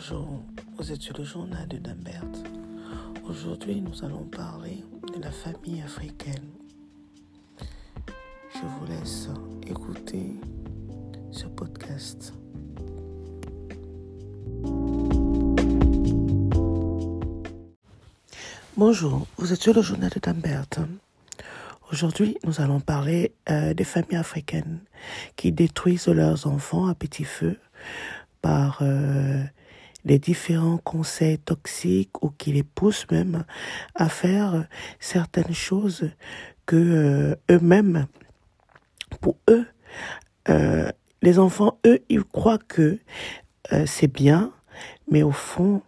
Bonjour, vous êtes sur le journal de Dambert. Aujourd'hui, nous allons parler de la famille africaine. Je vous laisse écouter ce podcast. Bonjour, vous êtes sur le journal de Dambert. Aujourd'hui, nous allons parler euh, des familles africaines qui détruisent leurs enfants à petit feu par euh, les différents conseils toxiques ou qui les poussent même à faire certaines choses que euh, eux-mêmes, pour eux, euh, les enfants, eux, ils croient que euh, c'est bien, mais au fond,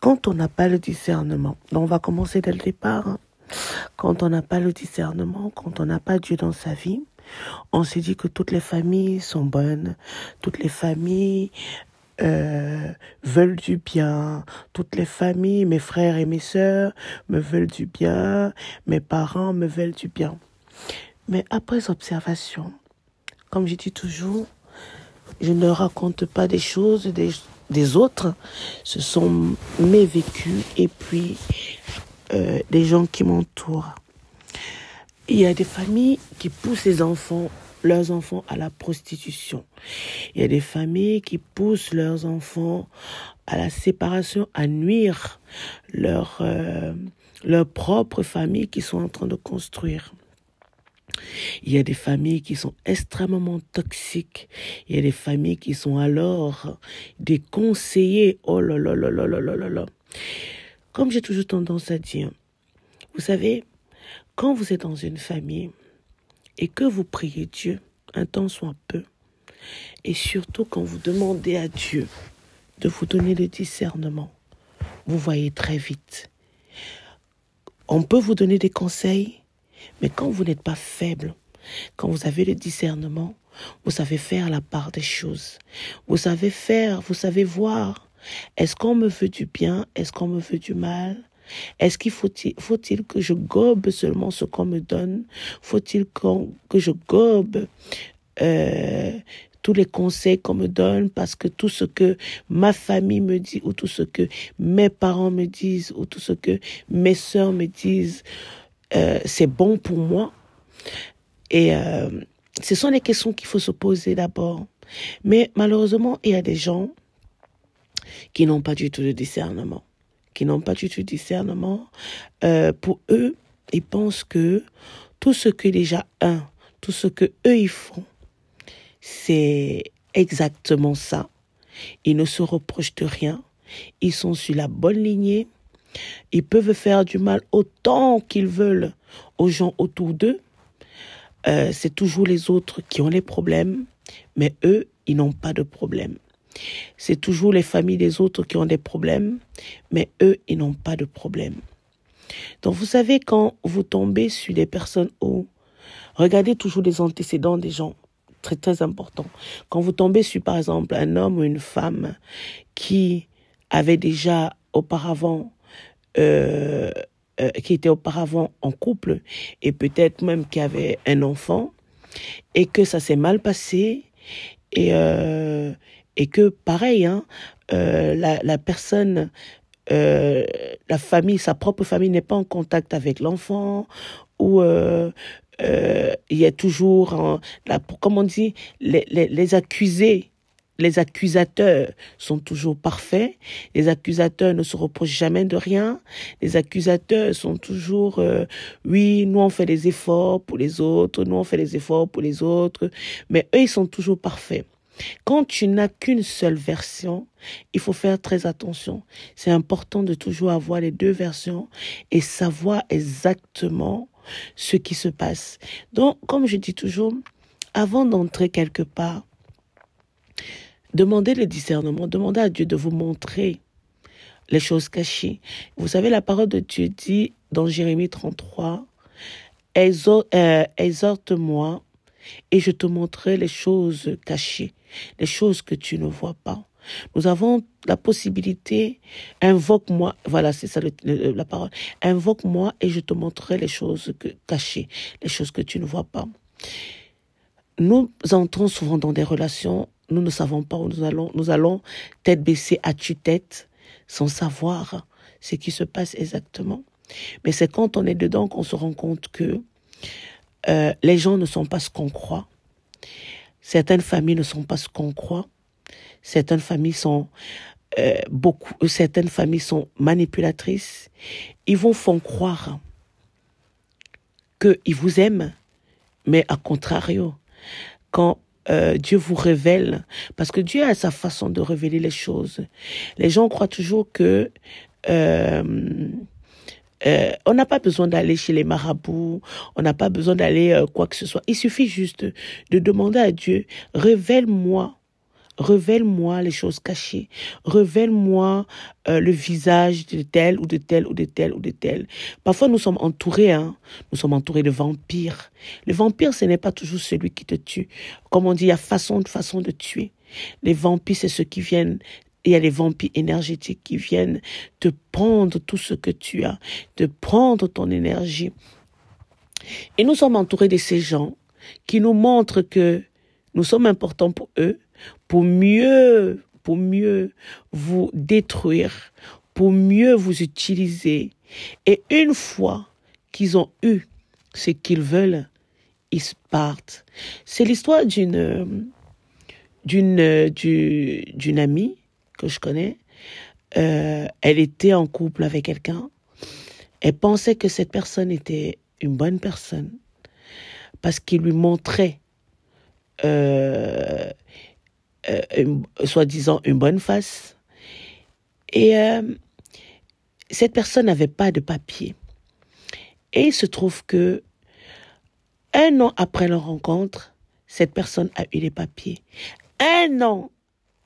quand on n'a pas le discernement, donc on va commencer dès le départ, hein. quand on n'a pas le discernement, quand on n'a pas Dieu dans sa vie, on se dit que toutes les familles sont bonnes, toutes les familles euh, veulent du bien. Toutes les familles, mes frères et mes sœurs me veulent du bien. Mes parents me veulent du bien. Mais après observation, comme je dis toujours, je ne raconte pas des choses des, des autres. Ce sont mes vécus et puis euh, des gens qui m'entourent. Il y a des familles qui poussent les enfants leurs enfants à la prostitution. Il y a des familles qui poussent leurs enfants à la séparation, à nuire leur, euh, leur propre famille qu'ils sont en train de construire. Il y a des familles qui sont extrêmement toxiques. Il y a des familles qui sont alors des conseillers. Oh là là là là là là là Comme j'ai toujours tendance à dire, vous savez, quand vous êtes dans une famille, et que vous priez Dieu un temps soit peu, et surtout quand vous demandez à Dieu de vous donner le discernement, vous voyez très vite. On peut vous donner des conseils, mais quand vous n'êtes pas faible, quand vous avez le discernement, vous savez faire la part des choses. Vous savez faire, vous savez voir. Est-ce qu'on me veut du bien Est-ce qu'on me veut du mal est-ce qu'il faut-il faut que je gobe seulement ce qu'on me donne? Faut-il que je gobe euh, tous les conseils qu'on me donne? Parce que tout ce que ma famille me dit ou tout ce que mes parents me disent ou tout ce que mes soeurs me disent, euh, c'est bon pour moi. Et euh, ce sont les questions qu'il faut se poser d'abord. Mais malheureusement, il y a des gens qui n'ont pas du tout de discernement qui n'ont pas du tout discernement, euh, pour eux, ils pensent que tout ce que déjà un, tout ce que eux ils font, c'est exactement ça. Ils ne se reprochent de rien. Ils sont sur la bonne lignée. Ils peuvent faire du mal autant qu'ils veulent aux gens autour d'eux. Euh, c'est toujours les autres qui ont les problèmes, mais eux, ils n'ont pas de problème. C'est toujours les familles des autres qui ont des problèmes, mais eux, ils n'ont pas de problème. Donc vous savez, quand vous tombez sur des personnes où, regardez toujours les antécédents des gens, très très important. Quand vous tombez sur par exemple un homme ou une femme qui avait déjà auparavant euh, euh, qui était auparavant en couple et peut-être même qui avait un enfant et que ça s'est mal passé et euh, et que pareil, hein, euh, la, la, personne, euh, la famille, sa propre famille n'est pas en contact avec l'enfant ou euh, euh il y a toujours, hein, la, comme on dit, les, les, les accusés les accusateurs sont toujours parfaits. Les accusateurs ne se reprochent jamais de rien. Les accusateurs sont toujours, euh, oui, nous on fait des efforts pour les autres, nous on fait des efforts pour les autres, mais eux ils sont toujours parfaits. Quand tu n'as qu'une seule version, il faut faire très attention. C'est important de toujours avoir les deux versions et savoir exactement ce qui se passe. Donc, comme je dis toujours, avant d'entrer quelque part, demandez le discernement, demandez à Dieu de vous montrer les choses cachées. Vous savez, la parole de Dieu dit dans Jérémie 33, euh, exhorte-moi et je te montrerai les choses cachées, les choses que tu ne vois pas. Nous avons la possibilité, invoque-moi, voilà, c'est ça la parole, invoque-moi et je te montrerai les choses que, cachées, les choses que tu ne vois pas. Nous entrons souvent dans des relations nous ne savons pas où nous allons. Nous allons tête baissée à tue-tête sans savoir ce qui se passe exactement. Mais c'est quand on est dedans qu'on se rend compte que euh, les gens ne sont pas ce qu'on croit. Certaines familles ne sont pas ce qu'on croit. Certaines familles sont euh, beaucoup, certaines familles sont manipulatrices. Ils vous font croire qu'ils vous aiment, mais à contrario, quand euh, Dieu vous révèle, parce que Dieu a sa façon de révéler les choses. Les gens croient toujours que euh, euh, on n'a pas besoin d'aller chez les marabouts, on n'a pas besoin d'aller euh, quoi que ce soit. Il suffit juste de demander à Dieu, révèle-moi Révèle-moi les choses cachées. Révèle-moi euh, le visage de tel ou de tel ou de tel ou de tel. Parfois, nous sommes entourés, hein. Nous sommes entourés de vampires. Le vampire, ce n'est pas toujours celui qui te tue. Comme on dit, il y a façon de façon de tuer. Les vampires, c'est ceux qui viennent il y a les vampires énergétiques qui viennent te prendre tout ce que tu as, te prendre ton énergie. Et nous sommes entourés de ces gens qui nous montrent que nous sommes importants pour eux, pour mieux, pour mieux vous détruire, pour mieux vous utiliser. Et une fois qu'ils ont eu ce qu'ils veulent, ils partent. C'est l'histoire d'une, d'une, d'une amie que je connais. Euh, elle était en couple avec quelqu'un. Elle pensait que cette personne était une bonne personne parce qu'il lui montrait euh, euh, soi-disant une bonne face. Et cette personne n'avait pas de papier. Et il se trouve que un an après leur rencontre, cette personne a eu les papiers. Un an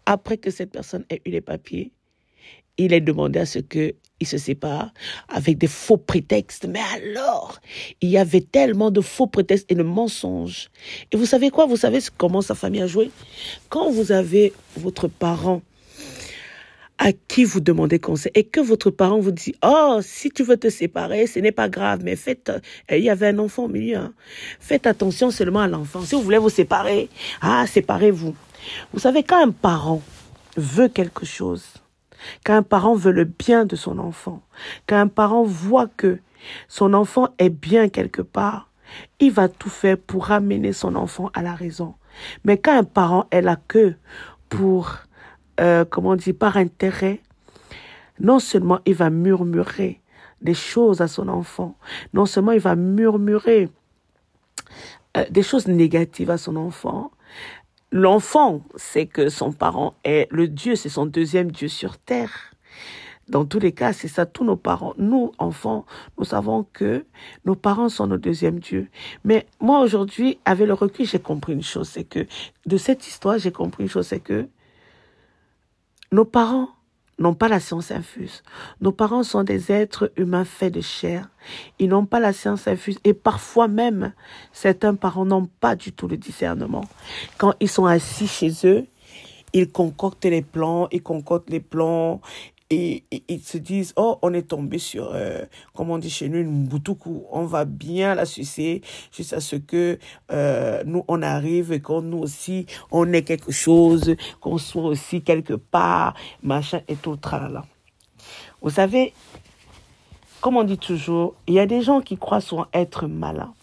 après que cette personne ait eu les papiers, il est demandé à ce que il se sépare avec des faux prétextes. Mais alors, il y avait tellement de faux prétextes et de mensonges. Et vous savez quoi? Vous savez comment sa famille a joué? Quand vous avez votre parent à qui vous demandez conseil et que votre parent vous dit oh si tu veux te séparer ce n'est pas grave mais faites euh, il y avait un enfant au milieu hein. faites attention seulement à l'enfant si vous voulez vous séparer ah séparez-vous vous savez quand un parent veut quelque chose quand un parent veut le bien de son enfant, quand un parent voit que son enfant est bien quelque part, il va tout faire pour ramener son enfant à la raison. Mais quand un parent est là que pour, euh, comment on par intérêt, non seulement il va murmurer des choses à son enfant, non seulement il va murmurer euh, des choses négatives à son enfant, L'enfant sait que son parent est le Dieu, c'est son deuxième Dieu sur terre. Dans tous les cas, c'est ça, tous nos parents. Nous, enfants, nous savons que nos parents sont nos deuxièmes dieux. Mais moi, aujourd'hui, avec le recul, j'ai compris une chose, c'est que de cette histoire, j'ai compris une chose, c'est que nos parents n'ont pas la science infuse. Nos parents sont des êtres humains faits de chair. Ils n'ont pas la science infuse. Et parfois même, certains parents n'ont pas du tout le discernement. Quand ils sont assis chez eux, ils concoctent les plans, ils concoctent les plans, et, ils se disent oh on est tombé sur euh, comme on dit chez nous une boutoukou on va bien la sucer jusqu'à ce que euh, nous on arrive et qu'on nous aussi on ait quelque chose qu'on soit aussi quelque part machin et tout tralala. Vous savez comme on dit toujours il y a des gens qui croient souvent être malins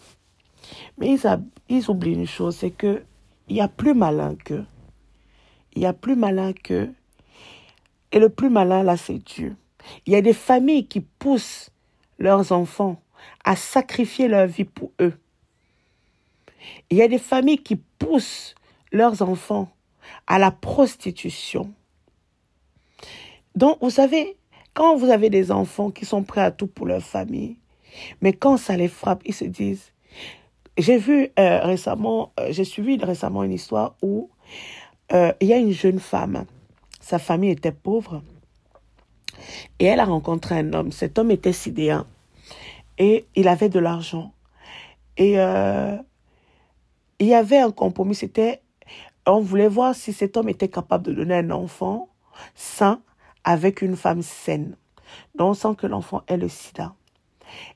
mais ils, ils oublient une chose c'est que il y a plus malin que il y a plus malin que et le plus malin, là, c'est Dieu. Il y a des familles qui poussent leurs enfants à sacrifier leur vie pour eux. Il y a des familles qui poussent leurs enfants à la prostitution. Donc, vous savez, quand vous avez des enfants qui sont prêts à tout pour leur famille, mais quand ça les frappe, ils se disent... J'ai vu euh, récemment, euh, j'ai suivi récemment une histoire où euh, il y a une jeune femme sa famille était pauvre. Et elle a rencontré un homme. Cet homme était sidéen. Et il avait de l'argent. Et euh, il y avait un compromis. C'était, on voulait voir si cet homme était capable de donner un enfant sain avec une femme saine. Donc, sans que l'enfant ait le sida.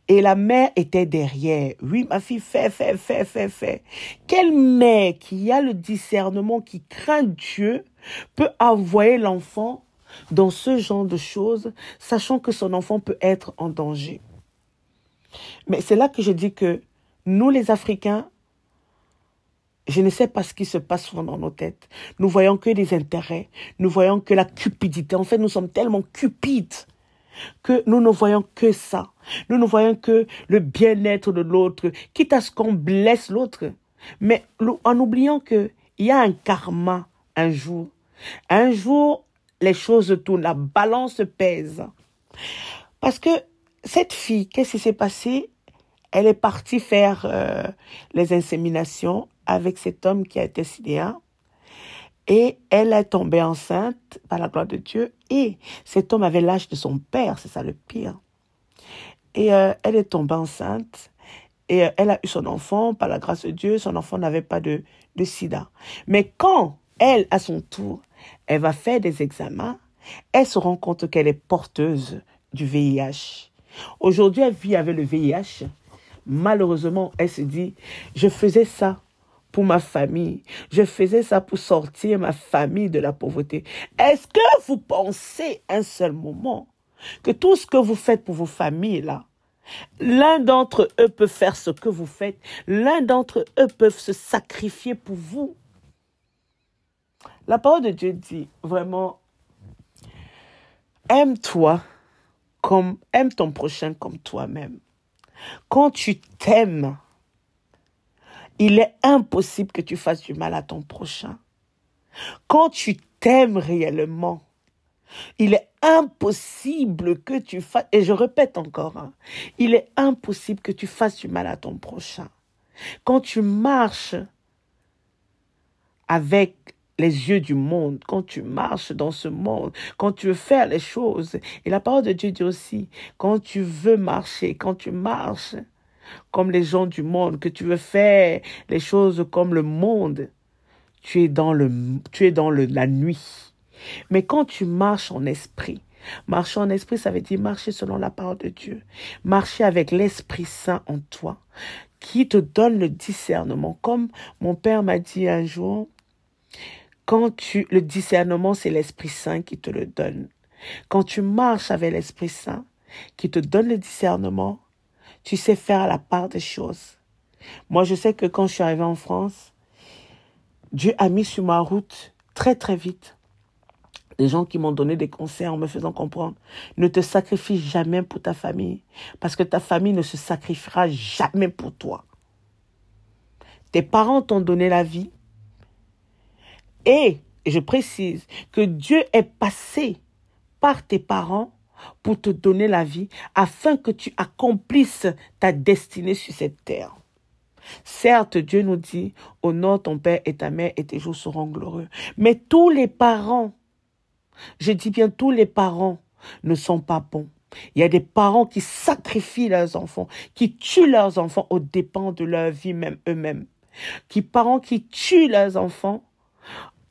Et la mère était derrière. Oui, ma fille, fais, fais, fais, fais, fais. Quelle mère qui a le discernement, qui craint Dieu, peut envoyer l'enfant dans ce genre de choses, sachant que son enfant peut être en danger. Mais c'est là que je dis que nous, les Africains, je ne sais pas ce qui se passe souvent dans nos têtes. Nous voyons que des intérêts, nous voyons que la cupidité. En fait, nous sommes tellement cupides que nous ne voyons que ça. Nous ne voyons que le bien-être de l'autre, quitte à ce qu'on blesse l'autre. Mais en oubliant qu'il y a un karma un jour. Un jour, les choses tournent, la balance pèse. Parce que cette fille, qu'est-ce qui s'est passé? Elle est partie faire euh, les inséminations avec cet homme qui a été sidéen. Et elle est tombée enceinte par la gloire de Dieu. Et cet homme avait l'âge de son père, c'est ça le pire. Et euh, elle est tombée enceinte. Et euh, elle a eu son enfant par la grâce de Dieu. Son enfant n'avait pas de, de sida. Mais quand elle, à son tour, elle va faire des examens, elle se rend compte qu'elle est porteuse du VIH. Aujourd'hui, elle vit avec le VIH. Malheureusement, elle se dit, je faisais ça pour ma famille. Je faisais ça pour sortir ma famille de la pauvreté. Est-ce que vous pensez un seul moment que tout ce que vous faites pour vos familles, là, l'un d'entre eux peut faire ce que vous faites, l'un d'entre eux peut se sacrifier pour vous? La parole de Dieu dit vraiment, aime-toi comme, aime ton prochain comme toi-même. Quand tu t'aimes, il est impossible que tu fasses du mal à ton prochain. Quand tu t'aimes réellement, il est impossible que tu fasses, et je répète encore, hein, il est impossible que tu fasses du mal à ton prochain. Quand tu marches avec les yeux du monde, quand tu marches dans ce monde, quand tu veux faire les choses. Et la parole de Dieu dit aussi, quand tu veux marcher, quand tu marches comme les gens du monde, que tu veux faire les choses comme le monde, tu es dans, le, tu es dans le, la nuit. Mais quand tu marches en esprit, marcher en esprit, ça veut dire marcher selon la parole de Dieu, marcher avec l'Esprit Saint en toi, qui te donne le discernement. Comme mon père m'a dit un jour, quand tu, le discernement, c'est l'Esprit Saint qui te le donne. Quand tu marches avec l'Esprit Saint, qui te donne le discernement, tu sais faire la part des choses. Moi, je sais que quand je suis arrivée en France, Dieu a mis sur ma route très très vite des gens qui m'ont donné des conseils en me faisant comprendre, ne te sacrifie jamais pour ta famille, parce que ta famille ne se sacrifiera jamais pour toi. Tes parents t'ont donné la vie, et je précise que Dieu est passé par tes parents pour te donner la vie afin que tu accomplisses ta destinée sur cette terre. Certes, Dieu nous dit, honore ton père et ta mère et tes jours seront glorieux. Mais tous les parents, je dis bien tous les parents, ne sont pas bons. Il y a des parents qui sacrifient leurs enfants, qui tuent leurs enfants au dépens de leur vie même eux-mêmes. Qui parents qui tuent leurs enfants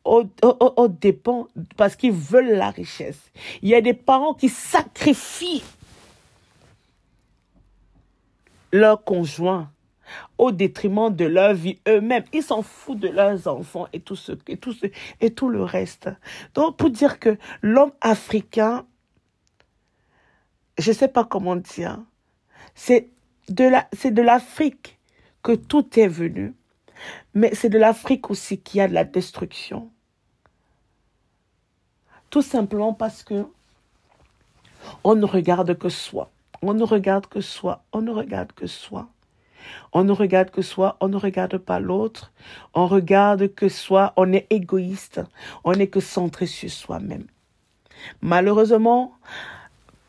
au, au, dépend parce qu'ils veulent la richesse. Il y a des parents qui sacrifient leur conjoint au détriment de leur vie eux-mêmes. Ils s'en foutent de leurs enfants et tout ce et tout ce, et tout le reste. Donc pour dire que l'homme africain, je sais pas comment dire, c'est de la c'est de l'Afrique que tout est venu. Mais c'est de l'Afrique aussi qu'il y a de la destruction. Tout simplement parce que on ne regarde que soi. On ne regarde que soi. On ne regarde que soi. On ne regarde que soi, on ne regarde pas l'autre, on regarde que soi, on est égoïste, on n'est que centré sur soi-même. Malheureusement,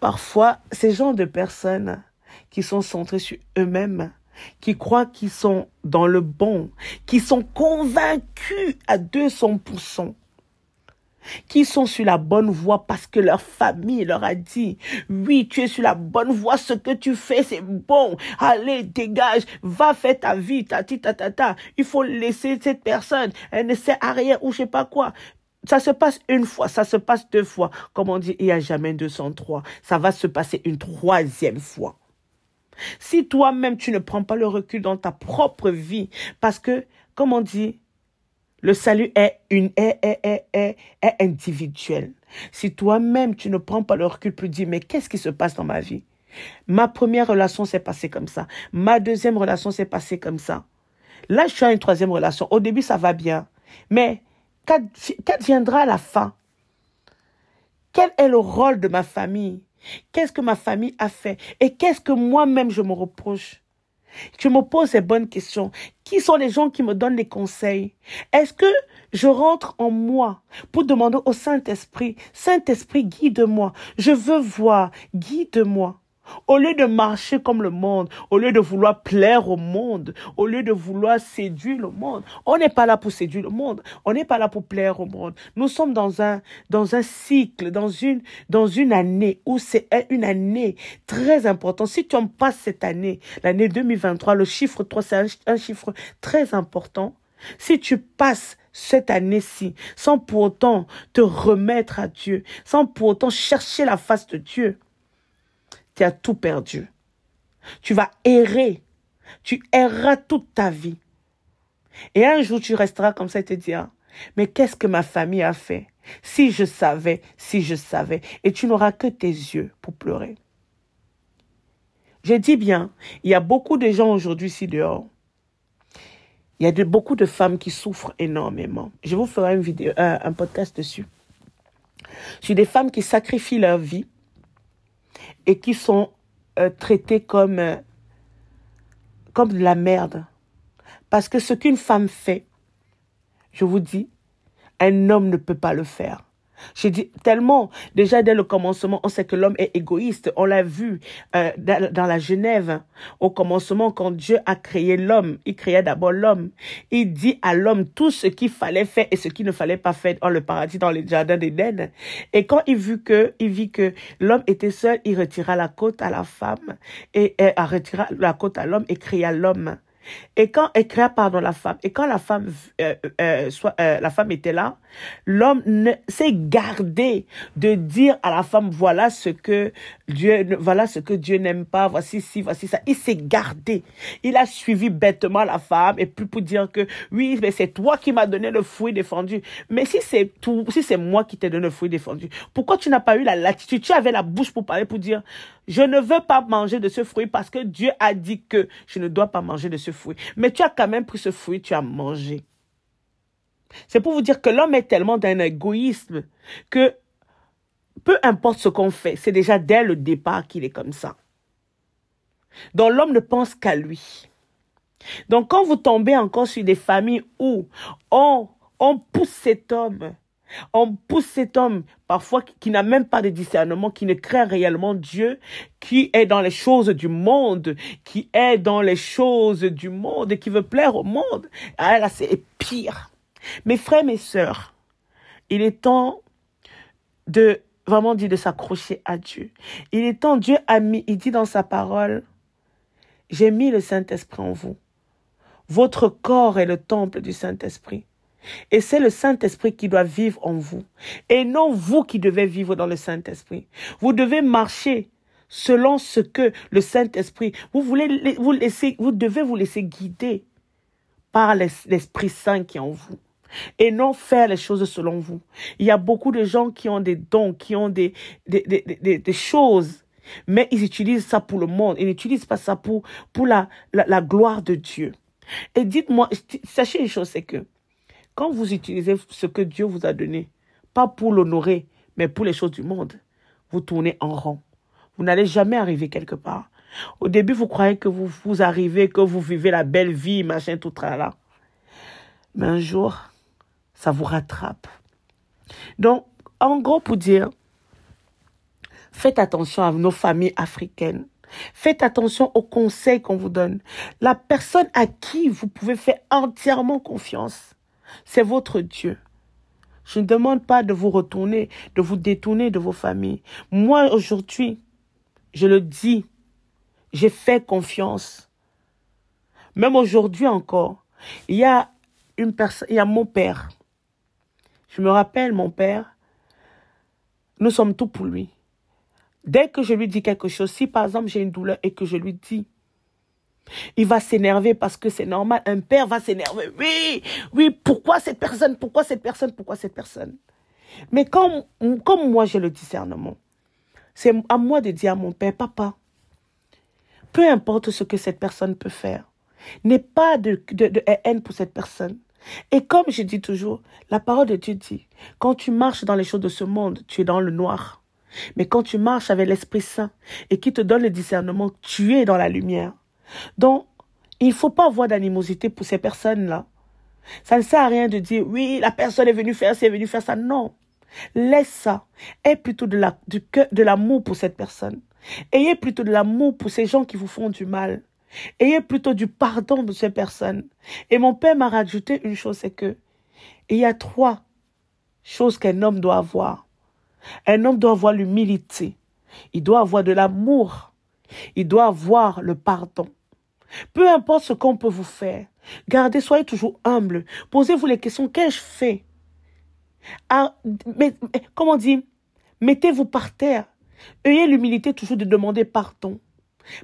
parfois, ces gens de personnes qui sont centrés sur eux-mêmes, qui croient qu'ils sont dans le bon, qui sont convaincus à 200%, qui sont sur la bonne voie parce que leur famille leur a dit, oui, tu es sur la bonne voie, ce que tu fais, c'est bon, allez, dégage, va faire ta vie, ta ta ta ta, il faut laisser cette personne, elle ne sait à rien ou je sais pas quoi. Ça se passe une fois, ça se passe deux fois. Comme on dit, il n'y a jamais 203. Ça va se passer une troisième fois. Si toi-même, tu ne prends pas le recul dans ta propre vie, parce que, comme on dit, le salut est, une, est, est, est, est, individuel. Si toi-même, tu ne prends pas le recul pour dire, mais qu'est-ce qui se passe dans ma vie? Ma première relation s'est passée comme ça. Ma deuxième relation s'est passée comme ça. Là, je suis à une troisième relation. Au début, ça va bien. Mais qu'adviendra la fin? Quel est le rôle de ma famille? Qu'est-ce que ma famille a fait? Et qu'est-ce que moi-même je me reproche? Je me pose ces bonnes questions. Qui sont les gens qui me donnent des conseils? Est-ce que je rentre en moi pour demander au Saint-Esprit, Saint-Esprit, guide-moi. Je veux voir, guide-moi. Au lieu de marcher comme le monde, au lieu de vouloir plaire au monde, au lieu de vouloir séduire le monde, on n'est pas là pour séduire le monde, on n'est pas là pour plaire au monde. Nous sommes dans un, dans un cycle, dans une, dans une année où c'est une année très importante. Si tu en passes cette année, l'année 2023, le chiffre 3, c'est un, un chiffre très important. Si tu passes cette année-ci sans pour autant te remettre à Dieu, sans pour autant chercher la face de Dieu, tu as tout perdu. Tu vas errer. Tu erreras toute ta vie. Et un jour, tu resteras comme ça et te diras, mais qu'est-ce que ma famille a fait? Si je savais, si je savais. Et tu n'auras que tes yeux pour pleurer. Je dis bien, il y a beaucoup de gens aujourd'hui ici dehors. Il y a beaucoup de femmes qui souffrent énormément. Je vous ferai vidéo, un, un podcast dessus. Sur des femmes qui sacrifient leur vie et qui sont euh, traités comme, euh, comme de la merde. Parce que ce qu'une femme fait, je vous dis, un homme ne peut pas le faire. Je dis tellement, déjà dès le commencement, on sait que l'homme est égoïste. On l'a vu euh, dans, la Genève. Au commencement, quand Dieu a créé l'homme, il créa d'abord l'homme. Il dit à l'homme tout ce qu'il fallait faire et ce qu'il ne fallait pas faire dans le paradis, dans le jardin d'Éden. Et quand il vit que, l'homme était seul, il retira la côte à la femme et, et retira la côte à l'homme et créa l'homme. Et quand elle pardon la femme, et quand la femme, euh, euh, euh, la femme était là, l'homme s'est gardé de dire à la femme voilà ce que Dieu, voilà ce que Dieu n'aime pas, voici ci, voici ça. Il s'est gardé. Il a suivi bêtement la femme et puis pour dire que oui, mais c'est toi qui m'as donné le fruit défendu. Mais si c'est tout, si c'est moi qui t'ai donné le fruit défendu, pourquoi tu n'as pas eu la latitude? Tu avais la bouche pour parler, pour dire je ne veux pas manger de ce fruit parce que Dieu a dit que je ne dois pas manger de ce fruit. Mais tu as quand même pris ce fruit, tu as mangé. C'est pour vous dire que l'homme est tellement d'un égoïsme que peu importe ce qu'on fait, c'est déjà dès le départ qu'il est comme ça. Donc l'homme ne pense qu'à lui. Donc quand vous tombez encore sur des familles où on, on pousse cet homme on pousse cet homme, parfois, qui n'a même pas de discernement, qui ne crée réellement Dieu, qui est dans les choses du monde, qui est dans les choses du monde et qui veut plaire au monde. Ah là, c'est pire. Mes frères, mes sœurs, il est temps de vraiment dire de s'accrocher à Dieu. Il est temps, Dieu a mis, il dit dans sa parole, j'ai mis le Saint-Esprit en vous. Votre corps est le temple du Saint-Esprit. Et c'est le Saint-Esprit qui doit vivre en vous. Et non vous qui devez vivre dans le Saint-Esprit. Vous devez marcher selon ce que le Saint-Esprit, vous voulez vous laisser, vous devez vous laisser guider par l'Esprit Saint qui est en vous. Et non faire les choses selon vous. Il y a beaucoup de gens qui ont des dons, qui ont des, des, des, des, choses, mais ils utilisent ça pour le monde. Ils n'utilisent pas ça pour, pour la, la, la gloire de Dieu. Et dites-moi, sachez une chose, c'est que quand vous utilisez ce que Dieu vous a donné, pas pour l'honorer, mais pour les choses du monde, vous tournez en rond. Vous n'allez jamais arriver quelque part. Au début, vous croyez que vous, vous arrivez, que vous vivez la belle vie, machin, tout là. Mais un jour, ça vous rattrape. Donc, en gros, pour dire, faites attention à nos familles africaines. Faites attention aux conseils qu'on vous donne. La personne à qui vous pouvez faire entièrement confiance, c'est votre Dieu. Je ne demande pas de vous retourner, de vous détourner de vos familles. Moi, aujourd'hui, je le dis, j'ai fait confiance. Même aujourd'hui encore, il y a une personne, il y a mon père. Je me rappelle, mon père, nous sommes tout pour lui. Dès que je lui dis quelque chose, si par exemple j'ai une douleur et que je lui dis, il va s'énerver parce que c'est normal. Un père va s'énerver. Oui, oui, pourquoi cette personne, pourquoi cette personne, pourquoi cette personne? Mais comme, comme moi j'ai le discernement, c'est à moi de dire à mon père, papa, peu importe ce que cette personne peut faire, n'aie pas de, de, de haine pour cette personne. Et comme je dis toujours, la parole de Dieu dit, quand tu marches dans les choses de ce monde, tu es dans le noir. Mais quand tu marches avec l'Esprit Saint et qui te donne le discernement, tu es dans la lumière. Donc, il ne faut pas avoir d'animosité pour ces personnes-là. Ça ne sert à rien de dire, oui, la personne est venue faire ça, est venue faire ça. Non. Laisse ça. Aie plutôt de la, du de l'amour pour cette personne. Ayez plutôt de l'amour pour ces gens qui vous font du mal. Ayez plutôt du pardon pour ces personnes. Et mon père m'a rajouté une chose, c'est que il y a trois choses qu'un homme doit avoir. Un homme doit avoir l'humilité. Il doit avoir de l'amour. Il doit avoir le pardon. Peu importe ce qu'on peut vous faire, gardez, soyez toujours humble. Posez-vous les questions, qu'ai-je fait? Ah, Comment dire? Mettez-vous par terre. Ayez l'humilité toujours de demander pardon.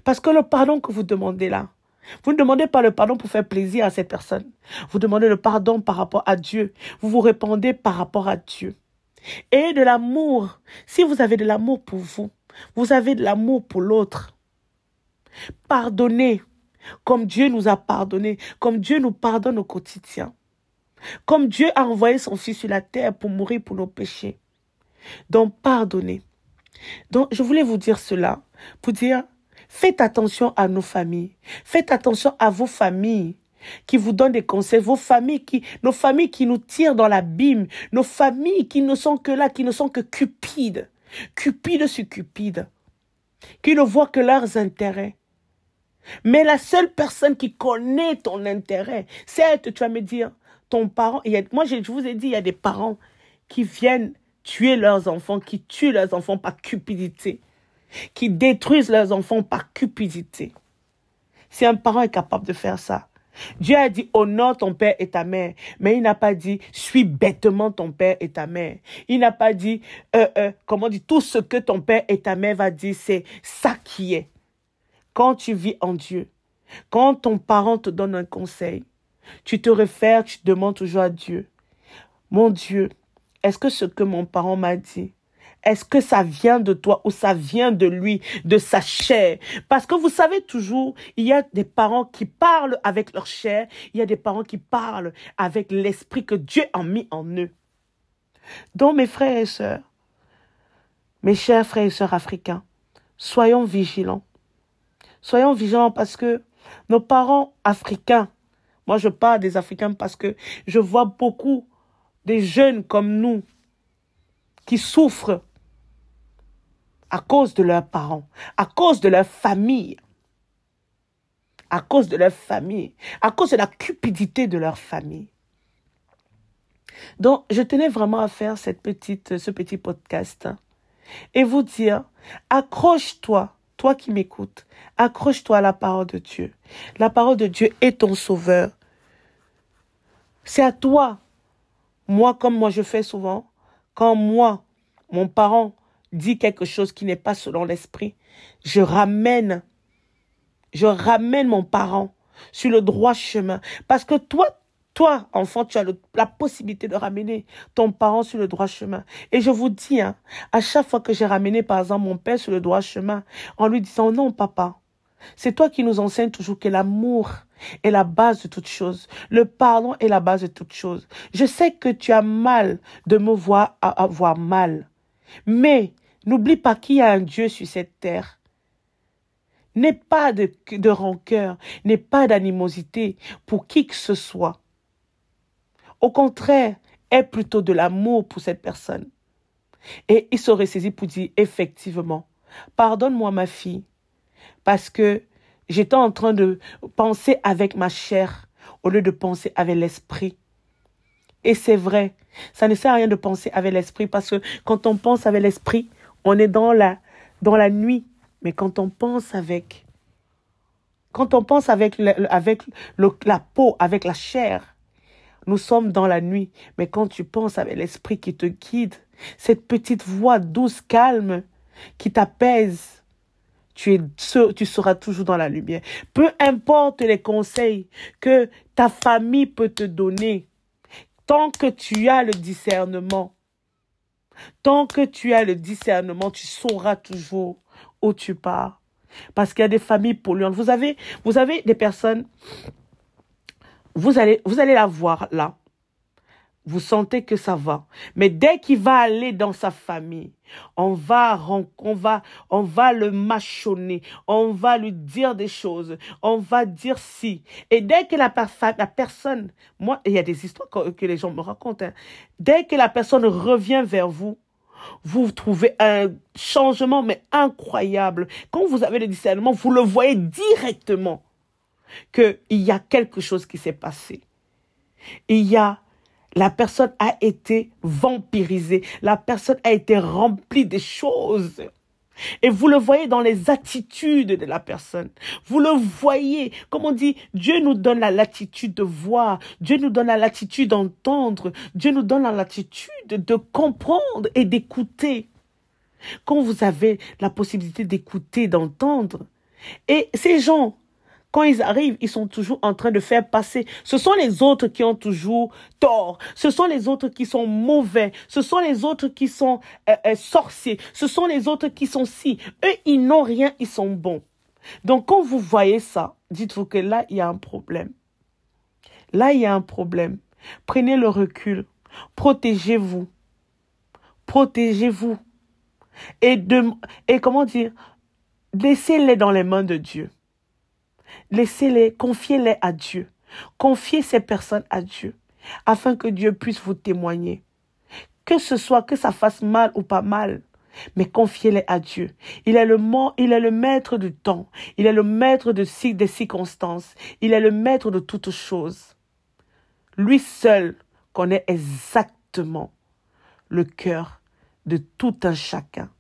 Parce que le pardon que vous demandez là, vous ne demandez pas le pardon pour faire plaisir à cette personne. Vous demandez le pardon par rapport à Dieu. Vous vous répandez par rapport à Dieu. Et de l'amour. Si vous avez de l'amour pour vous, vous avez de l'amour pour l'autre. Pardonnez comme Dieu nous a pardonné, comme Dieu nous pardonne au quotidien. Comme Dieu a envoyé son Fils sur la terre pour mourir pour nos péchés. Donc pardonnez. Donc je voulais vous dire cela pour dire faites attention à nos familles. Faites attention à vos familles qui vous donnent des conseils, vos familles qui, nos familles qui nous tirent dans l'abîme, nos familles qui ne sont que là, qui ne sont que cupides, cupides sur cupides, qui ne voient que leurs intérêts. Mais la seule personne qui connaît ton intérêt, c'est tu vas me dire, ton parent, moi je vous ai dit, il y a des parents qui viennent tuer leurs enfants, qui tuent leurs enfants par cupidité, qui détruisent leurs enfants par cupidité. Si un parent est capable de faire ça, Dieu a dit honore ton père et ta mère, mais il n'a pas dit suis bêtement ton père et ta mère. Il n'a pas dit euh, euh, comment dit tout ce que ton père et ta mère va dire, c'est ça qui est. Quand tu vis en Dieu, quand ton parent te donne un conseil, tu te réfères, tu demandes toujours à Dieu. Mon Dieu, est-ce que ce que mon parent m'a dit, est-ce que ça vient de toi ou ça vient de lui, de sa chair? Parce que vous savez toujours, il y a des parents qui parlent avec leur chair, il y a des parents qui parlent avec l'esprit que Dieu a mis en eux. Donc mes frères et sœurs, mes chers frères et sœurs africains, soyons vigilants. Soyons vigilants parce que nos parents africains, moi je parle des Africains parce que je vois beaucoup des jeunes comme nous qui souffrent à cause de leurs parents, à cause de leur famille, à cause de leur famille, à cause de la cupidité de leur famille. Donc, je tenais vraiment à faire cette petite, ce petit podcast et vous dire, accroche-toi toi qui m'écoutes, accroche-toi à la parole de Dieu. La parole de Dieu est ton sauveur. C'est à toi. Moi, comme moi je fais souvent, quand moi, mon parent dit quelque chose qui n'est pas selon l'esprit, je ramène, je ramène mon parent sur le droit chemin. Parce que toi, toi, enfant, tu as la possibilité de ramener ton parent sur le droit chemin. Et je vous dis, hein, à chaque fois que j'ai ramené, par exemple, mon père sur le droit chemin, en lui disant, non, papa, c'est toi qui nous enseignes toujours que l'amour est la base de toute chose. Le pardon est la base de toute chose. Je sais que tu as mal de me voir avoir mal. Mais n'oublie pas qu'il y a un Dieu sur cette terre. N'aie pas de, de rancœur, n'aie pas d'animosité pour qui que ce soit. Au contraire, aie plutôt de l'amour pour cette personne. Et il serait saisi pour dire effectivement, pardonne-moi ma fille, parce que j'étais en train de penser avec ma chair au lieu de penser avec l'esprit. Et c'est vrai, ça ne sert à rien de penser avec l'esprit parce que quand on pense avec l'esprit, on est dans la, nuit. Mais quand on pense avec, quand on pense avec, avec la peau, avec la chair, nous sommes dans la nuit, mais quand tu penses avec l'esprit qui te guide, cette petite voix douce, calme, qui t'apaise, tu, es, tu seras toujours dans la lumière. Peu importe les conseils que ta famille peut te donner, tant que tu as le discernement, tant que tu as le discernement, tu sauras toujours où tu pars. Parce qu'il y a des familles polluantes. Vous avez, vous avez des personnes, vous allez, vous allez la voir là. Vous sentez que ça va. Mais dès qu'il va aller dans sa famille, on va, on va, on va le mâchonner. On va lui dire des choses. On va dire si. Et dès que la, personne, moi, il y a des histoires que, les gens me racontent. Hein. Dès que la personne revient vers vous, vous trouvez un changement, mais incroyable. Quand vous avez le discernement, vous le voyez directement qu'il y a quelque chose qui s'est passé. Il y a, la personne a été vampirisée, la personne a été remplie des choses. Et vous le voyez dans les attitudes de la personne. Vous le voyez. Comme on dit, Dieu nous donne la latitude de voir. Dieu nous donne la latitude d'entendre. Dieu nous donne la latitude de comprendre et d'écouter. Quand vous avez la possibilité d'écouter, d'entendre. Et ces gens quand ils arrivent, ils sont toujours en train de faire passer. Ce sont les autres qui ont toujours tort. Ce sont les autres qui sont mauvais. Ce sont les autres qui sont euh, euh, sorciers. Ce sont les autres qui sont si. Eux, ils n'ont rien, ils sont bons. Donc quand vous voyez ça, dites-vous que là, il y a un problème. Là, il y a un problème. Prenez le recul. Protégez-vous. Protégez-vous. Et, de, et comment dire, laissez-les dans les mains de Dieu. Laissez-les, confiez-les à Dieu. Confiez ces personnes à Dieu, afin que Dieu puisse vous témoigner. Que ce soit, que ça fasse mal ou pas mal, mais confiez-les à Dieu. Il est le, il est le maître du temps. Il est le maître de, des circonstances. Il est le maître de toutes choses. Lui seul connaît exactement le cœur de tout un chacun.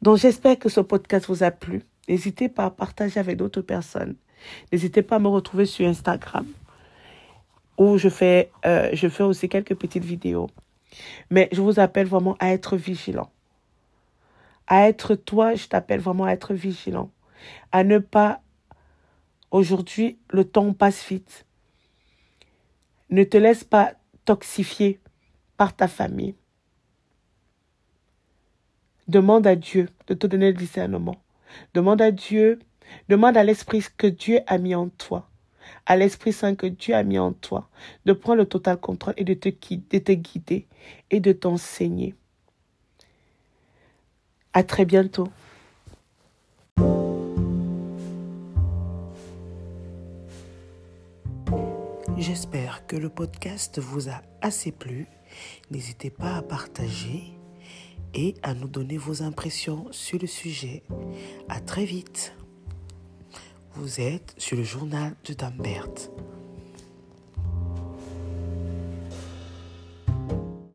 Donc j'espère que ce podcast vous a plu. N'hésitez pas à partager avec d'autres personnes. N'hésitez pas à me retrouver sur Instagram où je fais, euh, je fais aussi quelques petites vidéos. Mais je vous appelle vraiment à être vigilant. À être toi, je t'appelle vraiment à être vigilant. À ne pas... Aujourd'hui, le temps passe vite. Ne te laisse pas toxifier par ta famille. Demande à Dieu de te donner le discernement. Demande à Dieu, demande à l'Esprit que Dieu a mis en toi, à l'Esprit Saint que Dieu a mis en toi, de prendre le total contrôle et de te, de te guider et de t'enseigner. À très bientôt. J'espère que le podcast vous a assez plu. N'hésitez pas à partager et à nous donner vos impressions sur le sujet. À très vite. Vous êtes sur le journal de Dambert.